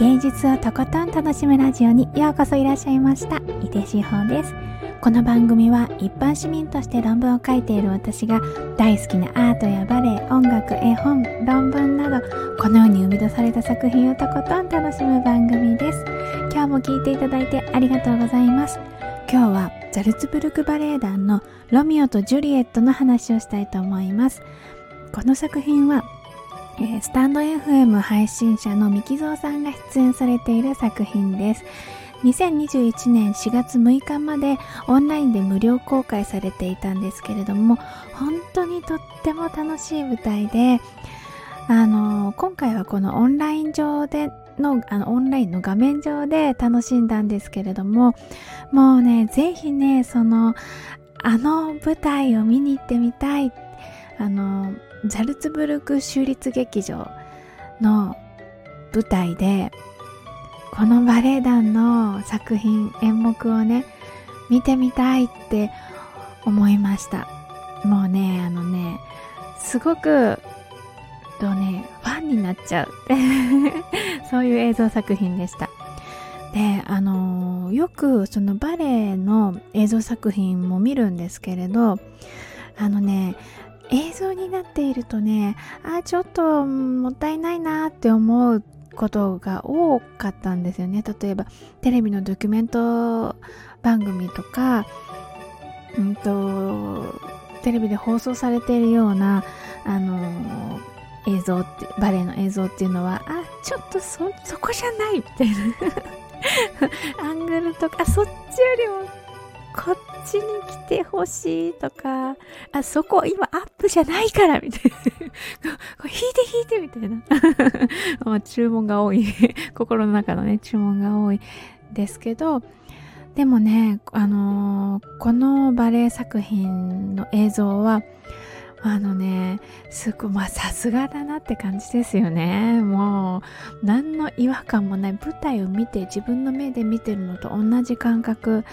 芸術をとことん楽しむラジオにようこそいらっしゃいました。井出志保です。この番組は一般市民として論文を書いている私が大好きなアートやバレエ音楽絵本論文などこのように生み出された作品をとことん楽しむ番組です。今日も聴いていただいてありがとうございます。今日はザルツブルクバレエ団のロミオとジュリエットの話をしたいと思います。この作品はえー、スタンド FM 配信者のミキゾーさんが出演されている作品です。2021年4月6日までオンラインで無料公開されていたんですけれども、本当にとっても楽しい舞台で、あのー、今回はこのオンライン上での、あの、オンラインの画面上で楽しんだんですけれども、もうね、ぜひね、その、あの舞台を見に行ってみたい。あのーザルツブルク州立劇場の舞台でこのバレエ団の作品演目をね見てみたいって思いました。もうねあのねすごくとねファンになっちゃう そういう映像作品でした。であのよくそのバレエの映像作品も見るんですけれどあのね映像になっているとねあちょっともったいないなって思うことが多かったんですよね。例えばテレビのドキュメント番組とか、うんと、テレビで放送されているようなあの映像ってバレエの映像っていうのはあちょっとそそこじゃないみたいな。アングルとかそっちよりもこっちに来てほしいとか、あ、そこ今アップじゃないからみたいな。これ引いて引いてみたいな。まあ、注文が多い。心の中のね、注文が多いですけど、でもね、あのー、このバレエ作品の映像は、あのね、すごい、まあさすがだなって感じですよね。もう、何の違和感もない舞台を見て自分の目で見てるのと同じ感覚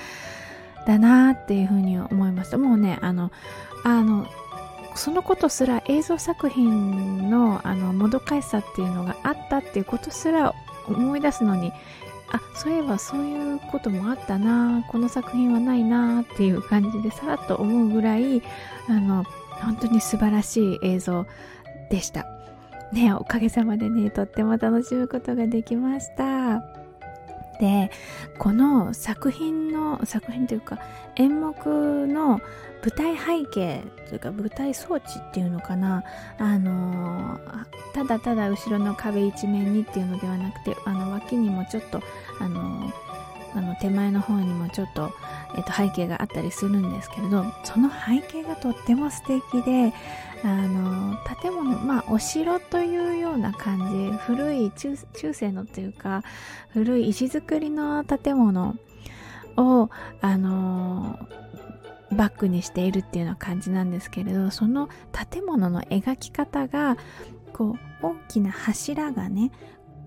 だなっていうふうに思いました。もうねあのあのそのことすら映像作品のあのもどかしさっていうのがあったっていうことすら思い出すのにあそういえばそういうこともあったなこの作品はないなっていう感じでさらっと思うぐらいあの本当に素晴らしい映像でした。ねおかげさまでねとっても楽しむことができました。でこの作品の作品というか演目の舞台背景というか舞台装置っていうのかなあのただただ後ろの壁一面にっていうのではなくてあの脇にもちょっとあのあの手前の方にもちょっと,、えっと背景があったりするんですけれどその背景がとっても素敵であの建物まあお城というような感じ。古い中世のというか古い石造りの建物をあのバックにしているっていうような感じなんですけれどその建物の描き方がこう大きな柱がね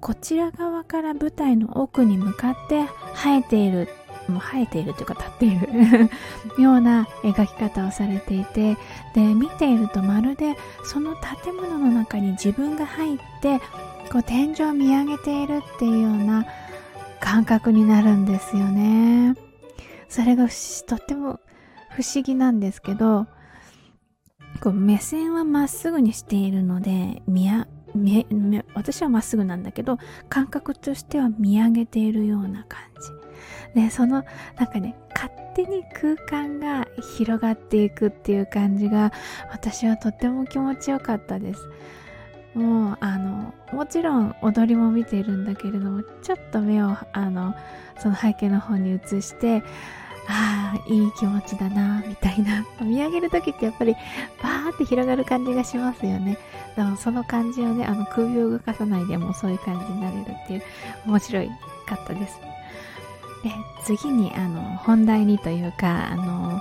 こちら側から舞台の奥に向かって生えているも生えているというか立っている ような描き方をされていてで見ているとまるでその建物の中に自分が入ってこう天井を見上げているっていうような感覚になるんですよね。それがとっても不思議なんですけどこう目線はまっすぐにしているので私はまっすぐなんだけど感覚としては見上げているような感じ。でそのなんかね勝手に空間が広がっていくっていう感じが私はとっても気持ちよかったです。もうあのもちろん踊りも見ているんだけれどもちょっと目をあのその背景の方に移してああいい気持ちだなみたいな。見上げる時ってやっぱりバーって広がる感じがしますよね。でもその感じをねあの首を動かさないでもそういう感じになれるっていう面白かったです。で次にあの本題にというかあの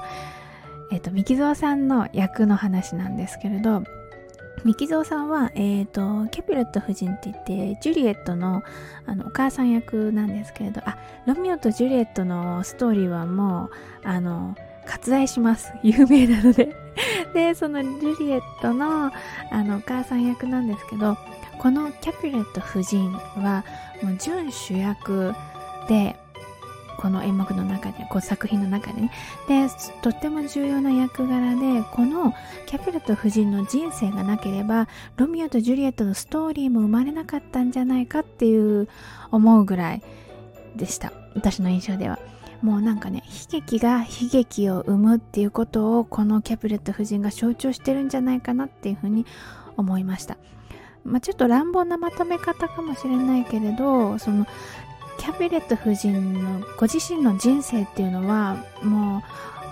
えっ、ー、と三木蔵さんの役の話なんですけれどミキゾーさんは、えーと、キャピレット夫人って言ってジュリエットのあのお母さん役なんですけれどあロミオとジュリエットのストーリーはもうあの割愛します。有名なので。でそのジュリエットのあのお母さん役なんですけどこのキャピュレット夫人はもう準主役でこの演目の中でこう作品の中でね。でとっても重要な役柄でこのキャピレット夫人の人生がなければロミオとジュリエットのストーリーも生まれなかったんじゃないかっていう思うぐらいでした。私の印象では。もうなんかね悲劇が悲劇を生むっていうことをこのキャピレット夫人が象徴してるんじゃないかなっていうふうに思いました。まあ、ちょっと乱暴なまとめ方かもしれないけれどそのキャピレット夫人のご自身の人生っていうのはもう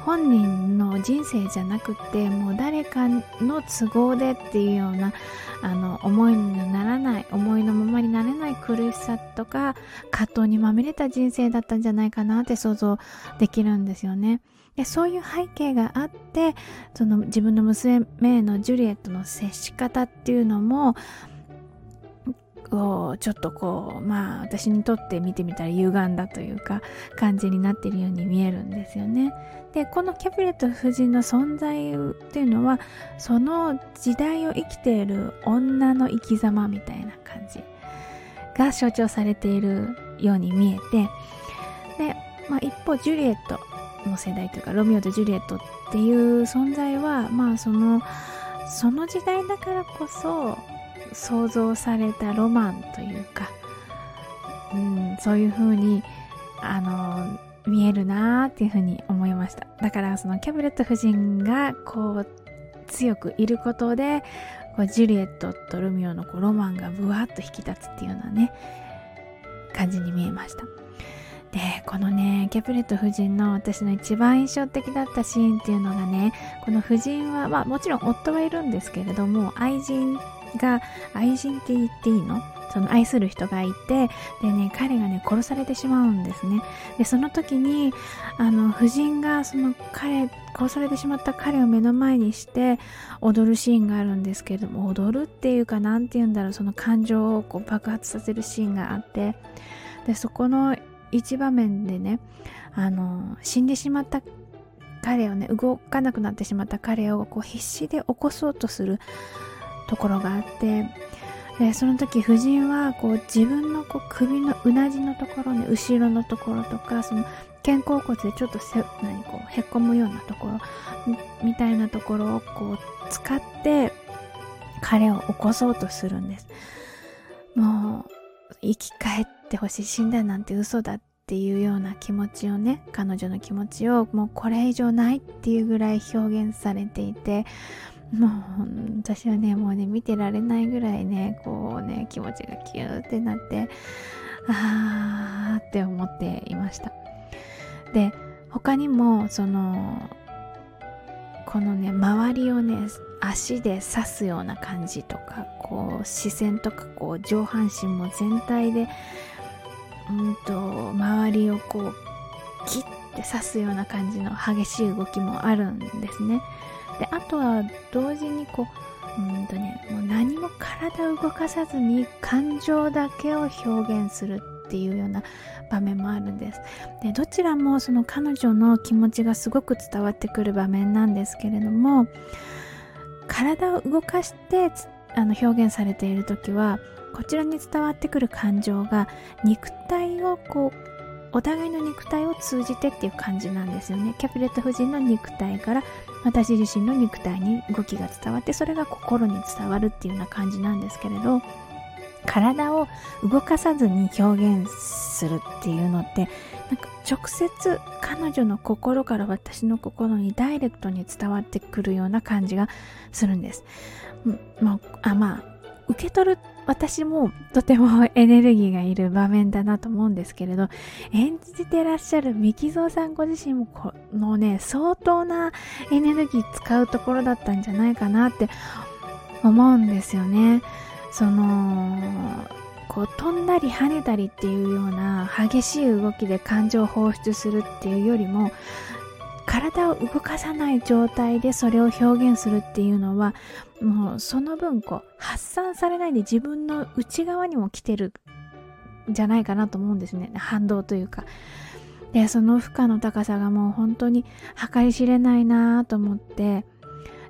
本人の人生じゃなくてもう誰かの都合でっていうようなあの思いにならない思いのままになれない苦しさとか葛藤にまみれた人生だったんじゃないかなって想像できるんですよね。でそういう背景があってその自分の娘のジュリエットの接し方っていうのもをちょっとこうまあ私にとって見てみたら歪んだというか感じになっているように見えるんですよね。でこのキャピレット夫人の存在っていうのはその時代を生きている女の生き様みたいな感じが象徴されているように見えてで、まあ、一方ジュリエットの世代というかロミオとジュリエットっていう存在はまあそのその時代だからこそ想像されたロマンというか、うん、そういう風にあの見えるなーっていう風に思いました。だからそのキャブレット夫人がこう強くいることでこうジュリエットとルミオのこうロマンがブワッと引き立つっていうようなね感じに見えました。でこのねキャプレット夫人の私の一番印象的だったシーンっていうのがねこの夫人は、まあ、もちろん夫はいるんですけれども愛人が愛人って言っていいの？その愛する人がいてでね彼がね殺されてしまうんですね。でその時にあの夫人がその彼殺されてしまった彼を目の前にして踊るシーンがあるんですけれども踊るっていうか何て言うんだろうその感情をこう爆発させるシーンがあってでそこの一場面でねあの死んでしまった彼をね動かなくなってしまった彼をこう必死で起こそうとするところがあってでその時夫人はこう自分のこう首のうなじのところね後ろのところとかその肩甲骨でちょっとせ何こうへこむようなところみたいなところをこう使って彼を起こそうとするんです。もう生き返ってほしい死んだなんて嘘だっていうような気持ちをね彼女の気持ちをもうこれ以上ないっていうぐらい表現されていてもう私はねもうね見てられないぐらいねこうね気持ちがキューってなってあーって思っていました。で他にもそのこのね周りをね足で刺すような感じとかこう視線とかこう上半身も全体でうんと周りをこう切って刺すような感じの激しい動きもあるんですね。であとは同時にこううんとねもう何も体を動かさずに感情だけを表現するっていうような場面もあるんですでどちらもその彼女の気持ちがすごく伝わってくる場面なんですけれども体を動かしてあの表現されている時はこちらに伝わってくる感情が肉体をこうお互いの肉体を通じてっていう感じなんですよね。キャピレット夫人の肉体から私自身の肉体に動きが伝わってそれが心に伝わるっていうような感じなんですけれど体を動かさずに表現するっていうのってなんか直接彼女の心から私の心にダイレクトに伝わってくるような感じがするんです。まあ、まあ受け取る私もとてもエネルギーがいる場面だなと思うんですけれど演じてらっしゃるミキゾーさんご自身もこのね相当なエネルギー使うところだったんじゃないかなって思うんですよね。そのこう飛んだり跳ねたりっていうような激しい動きで感情を放出するっていうよりも体を動かさない状態でそれを表現するっていうのはもうその分こう発散されないで自分の内側にも来てるんじゃないかなと思うんですね。反動というかでその負荷の高さがもう本当に計り知れないなと思って。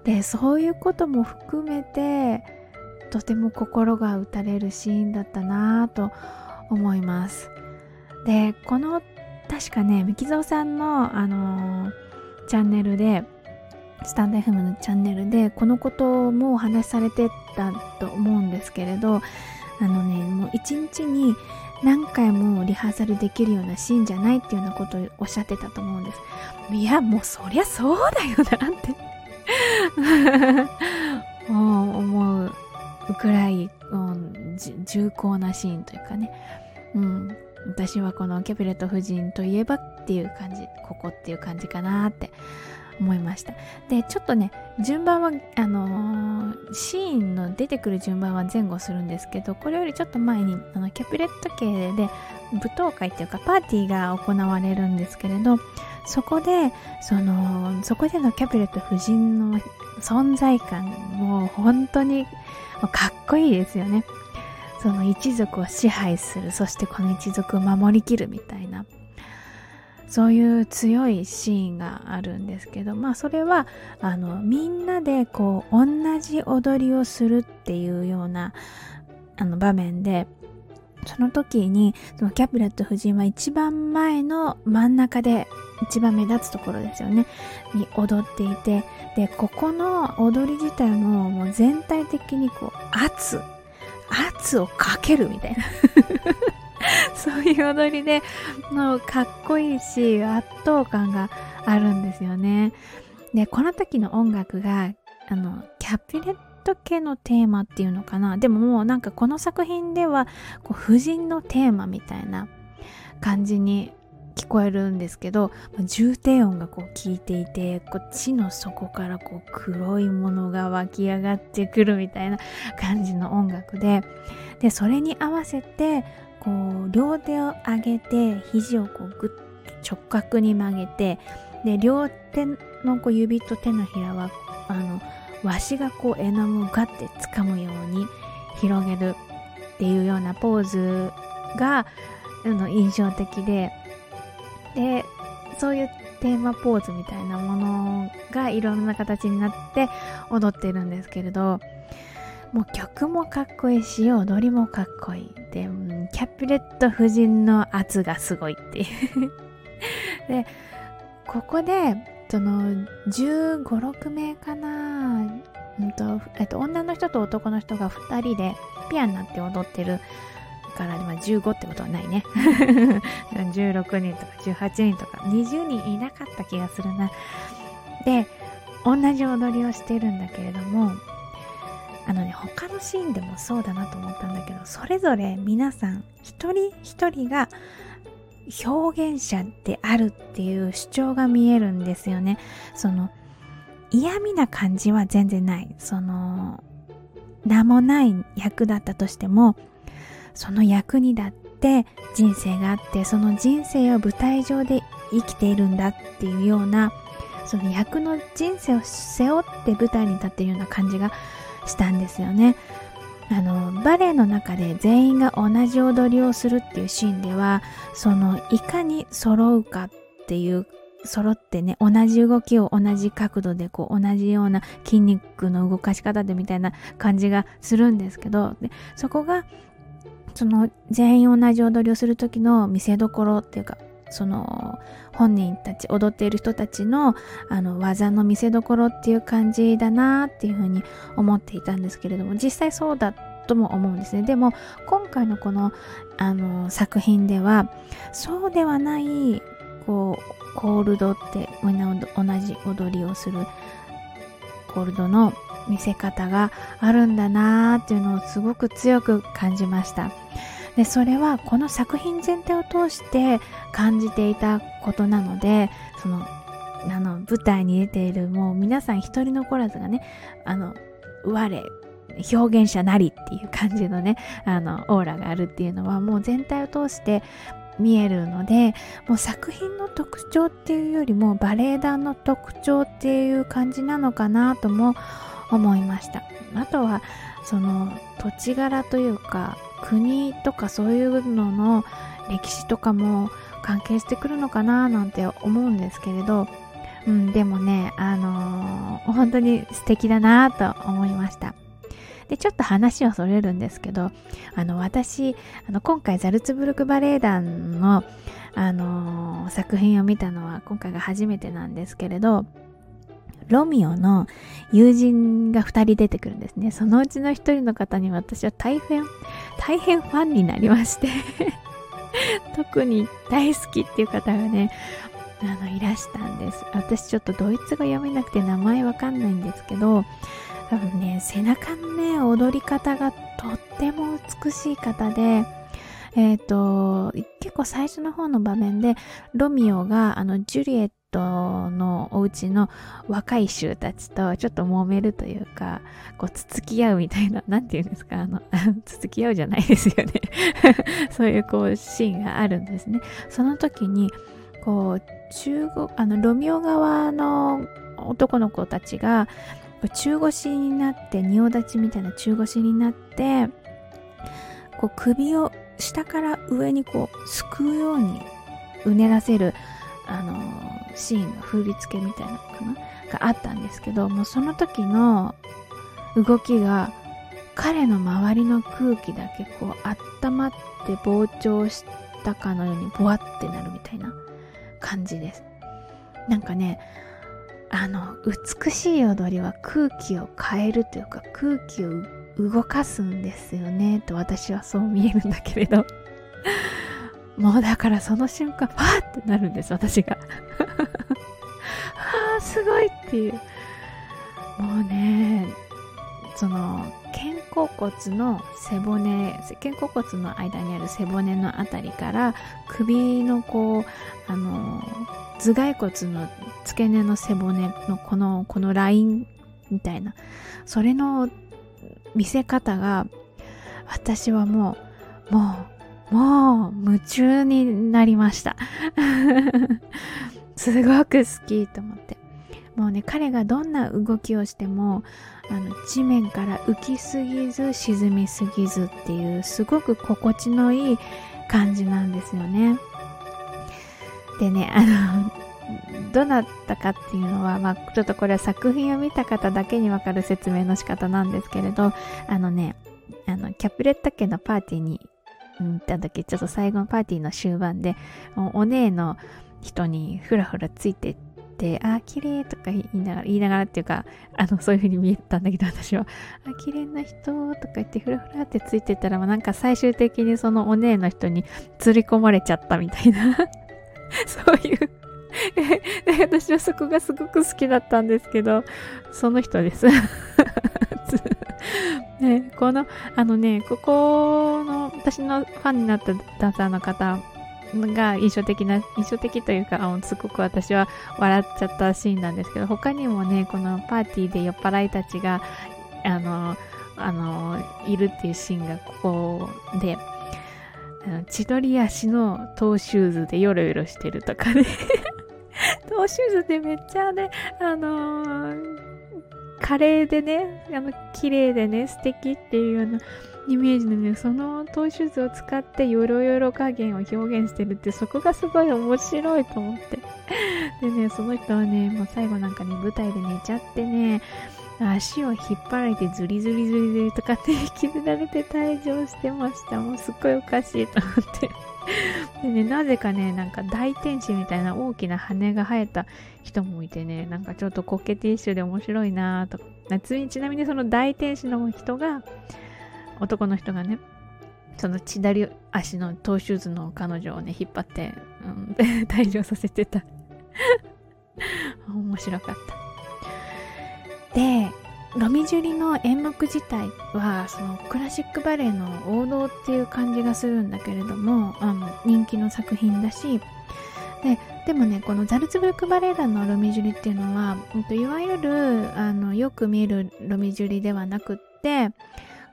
でそういうことも含めてとても心が打たれるシーンだったなと思います。でこの確かねミキゾさんのあのー、チャンネルでスタンド FM のチャンネルでこのこともお話しされてたと思うんですけれどあのねもう一日に何回もリハーサルできるようなシーンじゃないっていうようなことをおっしゃってたと思うんです。いやもうそりゃそうだよなって。思うくらい、うん、重厚なシーンというかね、うん、私はこのキャピレット夫人といえばっていう感じここっていう感じかなって思いました。でちょっとね順番はあのー、シーンの出てくる順番は前後するんですけどこれよりちょっと前にあのキャピレット系で舞踏会っていうかパーティーが行われるんですけれどそこでそのそこでのキャピレット夫人の存在感もう本当にかっこいいですよね。その一族を支配するそしてこの一族を守りきるみたいなそういう強いシーンがあるんですけどまあそれはあのみんなでこう同じ踊りをするっていうようなあの場面でその時にそのキャプレット夫人は一番前の真ん中で一番目立つところですよねに踊っていてでここの踊り自体ももう全体的にこう圧圧をかけるみたいな。そういう踊りでのかっこいいし圧倒感があるんですよね。でこの時の音楽があのキャピレット系のテーマっていうのかな。でももうなんかこの作品ではこう婦人のテーマみたいな感じに聞こえるんですけど重低音がこう効いていてこう地の底からこう黒いものが湧き上がってくるみたいな 感じの音楽ででそれに合わせてこう両手を上げて肘をこうグッと直角に曲げてで両手のこう指と手のひらはあのわしがこう絵の具をガッて掴むように広げるっていうようなポーズがあの印象的ででそういうテーマポーズみたいなものがいろんな形になって踊ってるんですけれどもう曲もかっこいいし踊りもかっこいいでキャピレット夫人の圧がすごいっていう。でここでその1 5 6名かな、うんとえっと、女の人と男の人が2人でピアになって踊ってるから、まあ、15ってことはないね。16人とか18人とか20人いなかった気がするな。で同じ踊りをしてるんだけれどもあのね他のシーンでもそうだなと思ったんだけどそれぞれ皆さん一人一人が表現者であるっていう主張が見えるんですよね。その嫌味な感じは全然ない。その名もない役だったとしてもその役にだって人生があってその人生を舞台上で生きているんだっていうようなその役の人生を背負って舞台に立っているような感じがしたんですよね。あのバレエの中で全員が同じ踊りをするっていうシーンではそのいかに揃うかっていう揃ってね同じ動きを同じ角度でこう同じような筋肉の動かし方でみたいな感じがするんですけどでそこがその全員同じ踊りをする時の見せどころっていうかその本人たち踊っている人たちのあの技の見せどころっていう感じだなっていうふうに思っていたんですけれども実際そうだとも思うんですね。でも今回のこのあの作品ではそうではないこうコールドってみんな同じ踊りをする。コールドの見せ方があるんだなーっていうのをすごく強く感じました。でそれはこの作品全体を通して感じていたことなのでそのあの舞台に出ているもう皆さん一人残らずがねあの我表現者なりっていう感じのねあのオーラがあるっていうのはもう全体を通して見えるのでもう作品の特徴っていうよりもバレエ団の特徴っていう感じなのかなとも思いましたあとはその土地柄というか国とかそういうのの歴史とかも関係してくるのかななんて思うんですけれど、うん、でもね、あのー、本当に素敵だなと思いました。で、ちょっと話はそれるんですけど、あの、私、あの、今回ザルツブルクバレエ団の、あのー、作品を見たのは今回が初めてなんですけれど、ロミオの友人が2人出てくるんですね。そのうちの1人の方に私は大変、大変ファンになりまして 特に大好きっていう方がね、あの、いらしたんです。私ちょっとドイツ語読めなくて名前わかんないんですけど、多分ね、背中のね、踊り方がとっても美しい方で、えっ、ー、と、結構最初の方の場面で、ロミオが、あの、ジュリエッのお家の若い衆たちとちょっと揉めるというか、こう、つつき合うみたいな、なんて言うんですか、あの、つつき合うじゃないですよね そういうこう、シーンがあるんですね。その時に、こう、中国、あの、ロミオ側の男の子たちが、中腰になって、仁王立ちみたいな中腰になって、こう首を下から上にこうすくうようにうねらせる、あのー、シーンの振り付けみたいなのかな？があったんですけど、もうその時の動きが彼の周りの空気だけこう温まって膨張したかのようにボワってなるみたいな感じです。なんかね、あの、美しい踊りは空気を変えるというか空気を動かすんですよねと私はそう見えるんだけれどもうだからその瞬間、わーってなるんです、私が。あー、すごいっていう。もうね、その、肩甲骨の背骨、肩甲骨の間にある背骨のあたりから、首のこう、あの、頭蓋骨の付け根の背骨のこの、このラインみたいな、それの見せ方が、私はもう、もう、もう夢中になりました。すごく好きと思って。もうね、彼がどんな動きをしても、あの、地面から浮きすぎず沈みすぎずっていう、すごく心地のいい感じなんですよね。でね、あの、どなたかっていうのは、まあ、ちょっとこれは作品を見た方だけにわかる説明の仕方なんですけれど、あのね、あの、キャプレッタ家のパーティーに行った時、ちょっと最後のパーティーの終盤で、お姉の人にふらふらついてって、あ、綺麗とか言いながら、言いながらっていうか、あの、そういう風に見えたんだけど、私は、あ、綺麗な人とか言ってふらふらってついてたら、なんか最終的にそのお姉の人に釣り込まれちゃったみたいな。そういうで 私はそこがすごく好きだったんですけど、その人です。ね、この、あのね、ここの、私のファンになったダンサーの方が印象的な、印象的というか、すごく私は笑っちゃったシーンなんですけど、他にもね、このパーティーで酔っ払いたちが、あの、あの、いるっていうシーンがここで、千鳥足のトーシューズでヨロヨロしてるとかね。トーシューズでめっちゃね、あのー、華麗でね、あの、綺麗でね、素敵っていうようなイメージでね、そのトーシューズを使ってヨロヨロ加減を表現してるって、そこがすごい面白いと思って。でね、その人はね、もう最後なんかね、舞台で寝ちゃってね、足を引っ張られてズリズリズリズリとかって引きずられて退場してました。もうすっごいおかしいと思って。でね、なぜかね、なんか大天使みたいな大きな羽が生えた人もいてね、なんかちょっとコケティッシュで面白いなとか。ちなみにその大天使の人が、男の人がね、その千鳥足のトーシューズの彼女をね、引っ張って、うん、退場させてた。面白かった。で、ロミジュリの演目自体はそのクラシックバレエの王道っていう感じがするんだけれどもあの人気の作品だしででもねこのザルツブルクバレエ団のロミジュリっていうのは、いわゆるあのよく見るロミジュリではなくって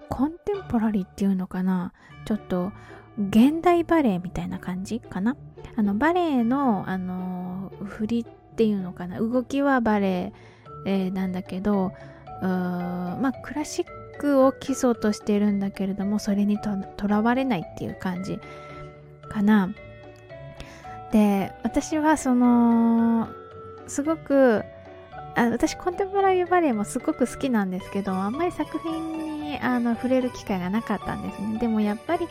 コンテンポラリーっていうのかな？ちょっと現代バレエみたいな感じかな？あのバレエのあの振りっていうのかな？動きはバレエ、えー、なんだけどーまあクラシックを基礎としてるんだけれどもそれにとらわれないっていう感じかな。で私はそのすごくあ私コンテンポラリーバレエもすごく好きなんですけどあんまり作品ににあの触れる機会がなかったんですねでもやっぱり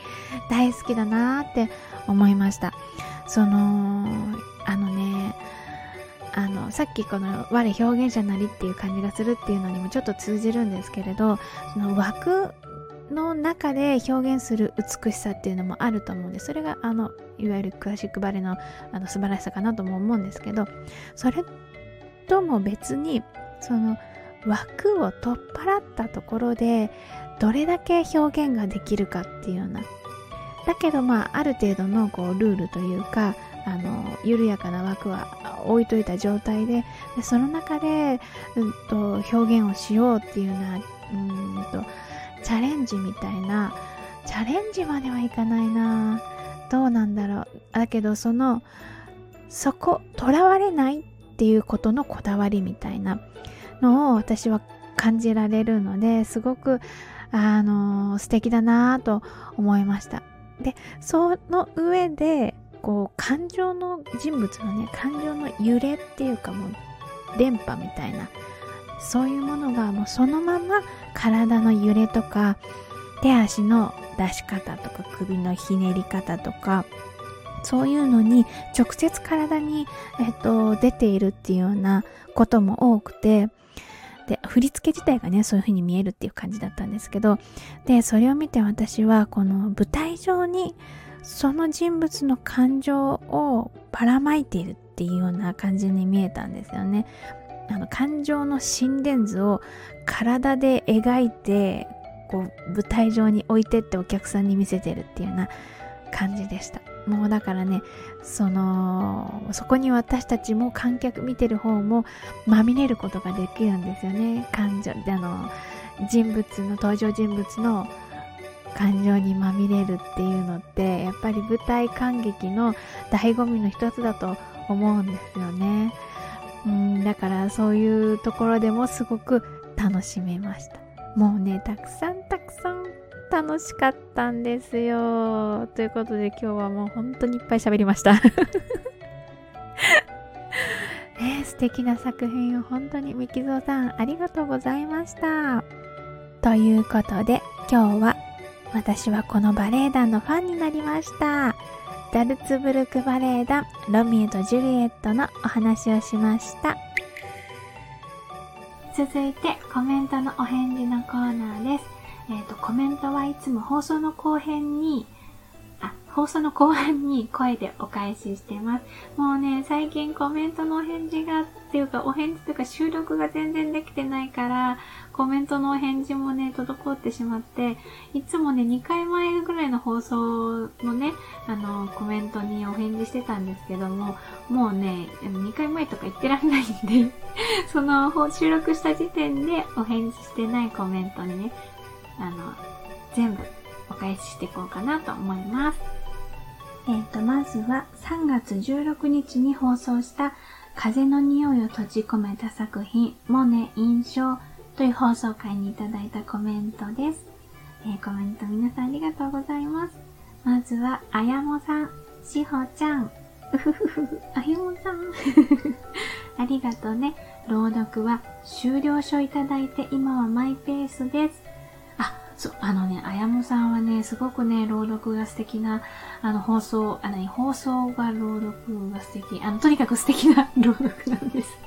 大好きだなって思いましたそのあのねあのさっきこの「我表現者なり」っていう感じがするっていうのにもちょっと通じるんですけれどその枠の中で表現する美しさっていうのもあると思うんでそれがあのいわゆるクラシックバレエのあの素晴らしさかなとも思うんですけどそれとも別にその枠を取っ払ったところでどれだけ表現ができるかっていうような。だけどまあある程度のこうルールというかあの緩やかな枠は置いといた状態ででその中で、うんと、表現をしようっていうようなうんとチャレンジみたいなチャレンジまではいかないな。どうなんだろう。だけどそのそことらわれないっていうことのこだわりみたいなのを私は感じられるのですごくあの素敵だなと思いました。でその上でこう感情の人物のね感情の揺れっていうかもう電波みたいなそういうものがもうそのまま体の揺れとか手足の出し方とか首のひねり方とかそういうのに直接体に、えっと、出ているっていうようなことも多くてで振り付け自体がねそういう風に見えるっていう感じだったんですけどでそれを見て私はこの舞台上にその人物の感情をばらまいているっていうような感じに見えたんですよね。あの感情の心電図を体で描いてこう舞台上に置いてってお客さんに見せてるっていうような感じでしたもうだからねそのそこに私たちも観客見てる方もまみれることができるんですよね感情であの人物の登場人物の感情にまみれるっていうのってやっぱり舞台観劇の醍醐味の一つだと思うんですよね。うんだからそういうところでもすごく楽しめました。もうねたくさんたくさん楽しかったんですよ。ということで今日はもう本当にいっぱい喋りました。ね 素敵な作品を本当にみきぞうさんありがとうございました。ということで今日は私はこのバレエ団のファンになりましたダルツブルクバレエ団ロミエとジュリエットのお話をしました続いてコメントのお返事のコーナーです。えっ、ー、と、コメントはいつも放送の後編に放送の後半に声でお返ししてます。もうね、最近コメントのお返事が、っていうか、お返事というか収録が全然できてないから、コメントのお返事もね、滞ってしまって、いつもね、2回前ぐらいの放送のね、あの、コメントにお返事してたんですけども、もうね、2回前とか言ってらんないんで その、収録した時点でお返事してないコメントにね、あの、全部お返ししていこうかなと思います。えっ、ー、と、まずは3月16日に放送した風の匂いを閉じ込めた作品、モネ印象という放送回にいただいたコメントです。えー、コメント皆さんありがとうございます。まずは、あやもさん、しほちゃん、うふふふ、あやもさん。ありがとうね。朗読は終了書いただいて今はマイペースです。そう、あのね、あやもさんはね、すごくね、朗読が素敵な、あの、放送、あの、放送が朗読が素敵、あの、とにかく素敵な 朗読なんです。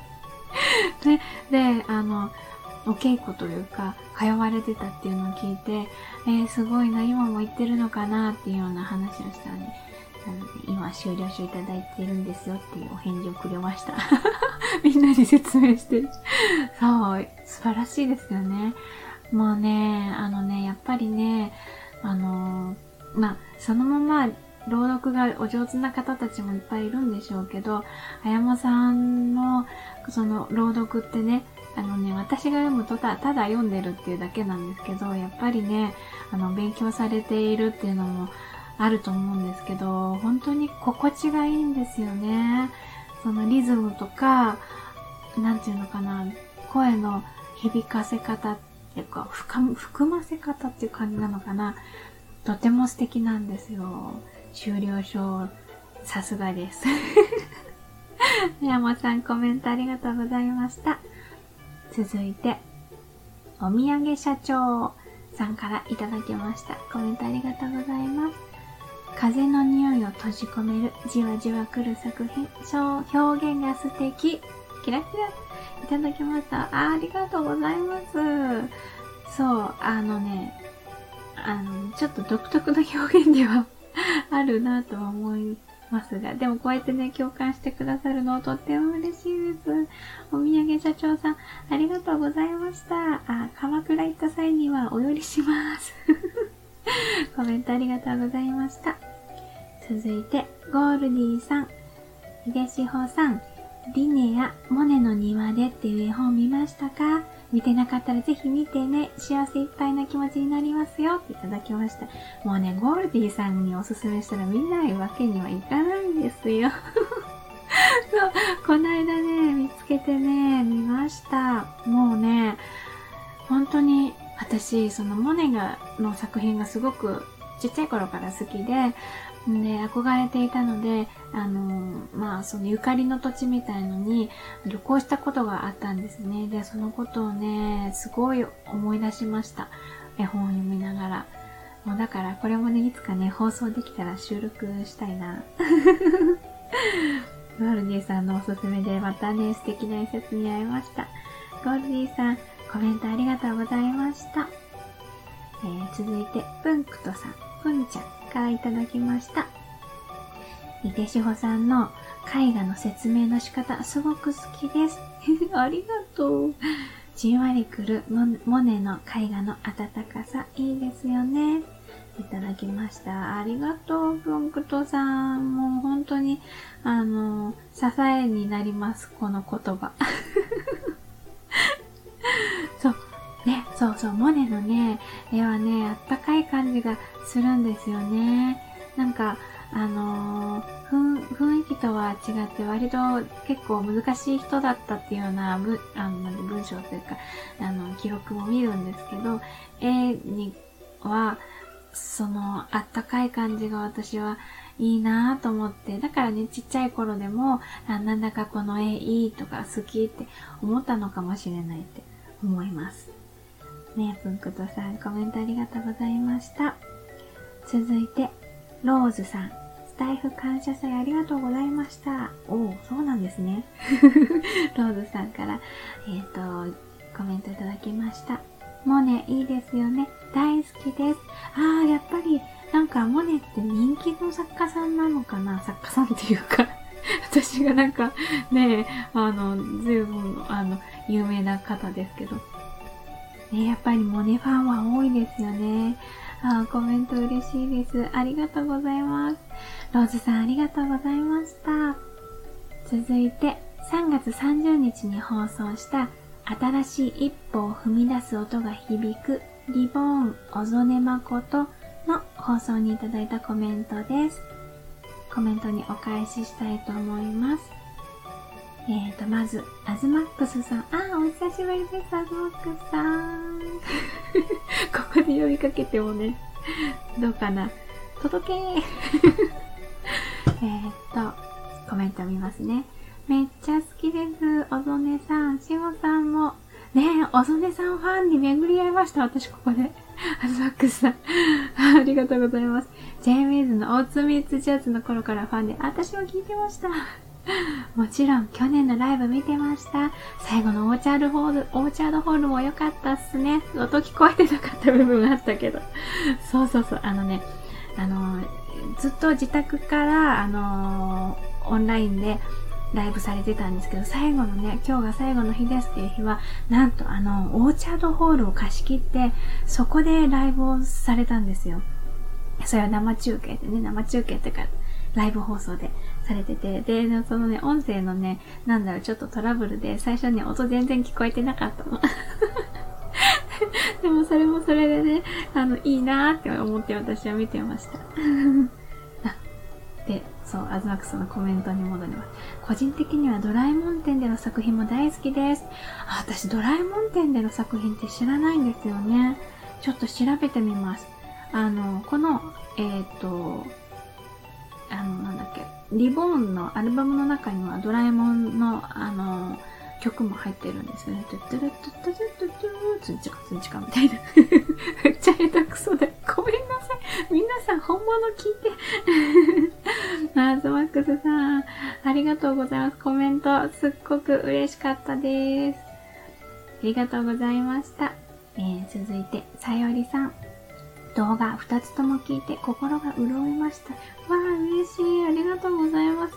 で、で、あの、お稽古というか、通われてたっていうのを聞いて、えー、すごいな、今も行ってるのかなっていうような話をしたらね、なので、今終了書いただいてるんですよっていうお返事をくれました。みんなに説明して。そう、素晴らしいですよね。もうね、あのね、やっぱりね、あのー、まあ、そのまま朗読がお上手な方たちもいっぱいいるんでしょうけど、あやまさんのその朗読ってね、あのね、私が読むとたただ読んでるっていうだけなんですけど、やっぱりね、あの、勉強されているっていうのもあると思うんですけど、本当に心地がいいんですよね。そのリズムとか、なんていうのかな、声の響かせ方ていうか、含ませ方っていう感じなのかな。とても素敵なんですよ。終了書、さすがです。山さんコメントありがとうございました。続いて、お土産社長さんからいただきました。コメントありがとうございます。風の匂いを閉じ込めるじわじわ来る作品、表現が素敵。キラキラ。いただきましたあ。ありがとうございます。そう、あのね、あの、ちょっと独特な表現ではあるなとは思いますが、でもこうやってね、共感してくださるのとっても嬉しいです。お土産社長さん、ありがとうございました。あ、鎌倉行った際にはお寄りします。コメントありがとうございました。続いて、ゴールディさん、秀志保さん、リネア、モネの庭でっていう絵本見ましたか？見てなかったらぜひ見てね、幸せいっぱいな気持ちになりますよっていただきました。もうね、ゴールディさんにおすすめしたら見ないわけにはいかないんですよ。そう、この間ね、見つけてね、見ました。もうね、本当に私、そのモネがの作品がすごくちっちゃい頃から好きで、で、憧れていたので、あの、まあ、そのゆかりの土地みたいのに旅行したことがあったんですね。で、そのことをね、すごい思い出しました。絵本を読みながら。もうだから、これもね、いつかね、放送できたら収録したいな。ゴールディさんのおすすめでまたね、素敵な一節に会いました。ゴールディさん、コメントありがとうございました。えー、続いて、プンクトさん、プンちゃん。からいただきました。伊手志保さんの絵画の説明の仕方、すごく好きです。ありがとう。じんわりくるモネの絵画の温かさ、いいですよね。いただきました。ありがとう、ブンクトさん。もう本当に、あの、支えになります、この言葉。ね、そうそう、モネのね、絵はね、あったかい感じがするんですよね。なんか、あのー、雰囲気とは違って割と結構難しい人だったっていうような文あの文章というか、あの、記録も見るんですけど、絵には、その、あったかい感じが私はいいなぁと思って、だからね、ちっちゃい頃でも、あなんだかこの絵いいとか好きって思ったのかもしれないって思います。ねえ、ぷんくとさん、コメントありがとうございました。続いて、ローズさん。スタイフ感謝祭ありがとうございました。おお、そうなんですね。ローズさんから、えっ、ー、と、コメントいただきました。モネいいですよね。大好きです。ああ、やっぱり、なんかモネって人気の作家さんなのかな作家さんっていうか 私がなんかね、あの、ずいぶん、あの、有名な方ですけど。ね、やっぱりモネファンは多いですよね。あコメント嬉しいです。ありがとうございます。ローズさんありがとうございました。続いて、3月30日に放送した新しい一歩を踏み出す音が響くリボーン小曽根誠の放送にいただいたコメントです。コメントにお返ししたいと思います。えーと、まず、アズマックスさん。あ、お久しぶりです、アズマックスさん。ここで呼びかけてもね、どうかな。届け えっと、コメント見ますね。めっちゃ好きです。おぞねさん、しほさんも。ねえ、おぞねさんファンに巡り合いました、私ここで。アズマックスさん。ありがとうございます。ジェイミーズのオーツミーツジャズの頃からファンで、私も聞いてました。もちろん、去年のライブ見てました。最後のオーチャードホール、オーチャードホールも良かったっすね。音聞こえてなかった部分があったけど。そうそうそう、あのね、あのずっと自宅から、あのオンラインでライブされてたんですけど、最後のね、今日が最後の日ですっていう日は、なんとあの、オーチャードホールを貸し切って、そこでライブをされたんですよ。それは生中継でね、生中継ってか、ライブ放送でされてて、で、そのね、音声のね、なんだろう、ちょっとトラブルで、最初に音全然聞こえてなかったの。でもそれもそれでね、あの、いいなーって思って私は見てました。で、そう、アズマックスのコメントに戻ります。個人的にはドラえもん展での作品も大好きです。あ、私ドラえもん展での作品って知らないんですよね。ちょっと調べてみます。あの、この、えっ、ー、と、あの、なんだっけ、リボーンのアルバムの中にはドラえもんの、あの、曲も入ってるんですね。トゥットゥルトゥットゥルットゥットゥルーツンチカツンチカみたいな。めっちゃ下手くそだ。ごめんなさい。皆さん本物聞いて。アーズマックスさん、ありがとうございます。コメント、すっごく嬉しかったです。ありがとうございました。えー、続いて、さよりさん。動画2つとも聞いて心が潤いました。わあ、嬉しい。ありがとうございます。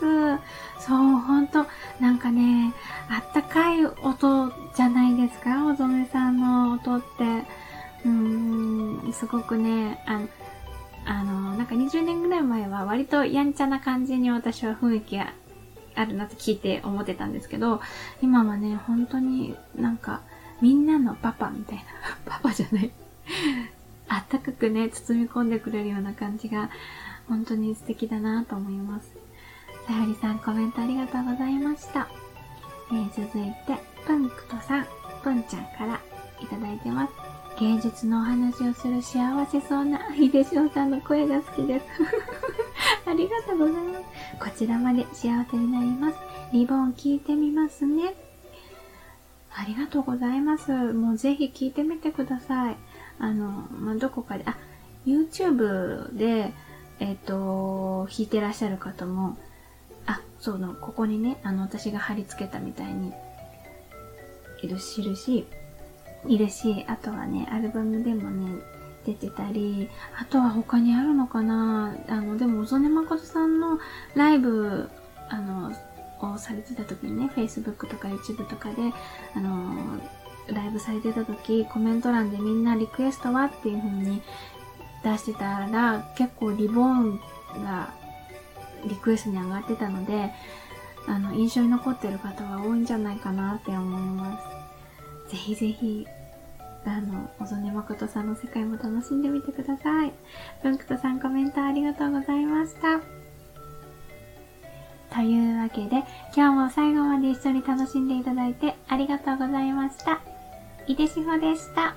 そう、ほんと、なんかね、あったかい音じゃないですか？おぞめさんの音って。うーん、すごくね、あの、あの、なんか20年ぐらい前は割とやんちゃな感じに私は雰囲気があるなって聞いて思ってたんですけど、今はね、本当になんか、みんなのパパみたいな。パパじゃないあったかくね、包み込んでくれるような感じが、本当に素敵だなと思います。さゆりさんコメントありがとうございました。えー、続いて、プンクトさん、プンちゃんからいただいてます。芸術のお話をする幸せそうな秀翔さんの声が好きです。ありがとうございます。こちらまで幸せになります。リボン聞いてみますね。ありがとうございます。もうぜひ聞いてみてください。あの、まあ、どこかで、あ、YouTube で、えっ、ー、と、弾いてらっしゃる方も、あ、そうの、ここにね、あの、私が貼り付けたみたいに、いる印、いるし、あとはね、アルバムでもね、出てたり、あとは他にあるのかなあの、でも、小曽根誠さんのライブ、あの、をされてた時にね、Facebook とか YouTube とかで、あの、ライブされてた時、コメント欄でみんなリクエストはっていう風に出してたら、結構リボンがリクエストに上がってたので、あの、印象に残ってる方は多いんじゃないかなって思います。ぜひぜひ、あの、小曽根誠さんの世界も楽しんでみてください。文クトさんコメントありがとうございました。というわけで、今日も最後まで一緒に楽しんでいただいてありがとうございました。秀志保でした。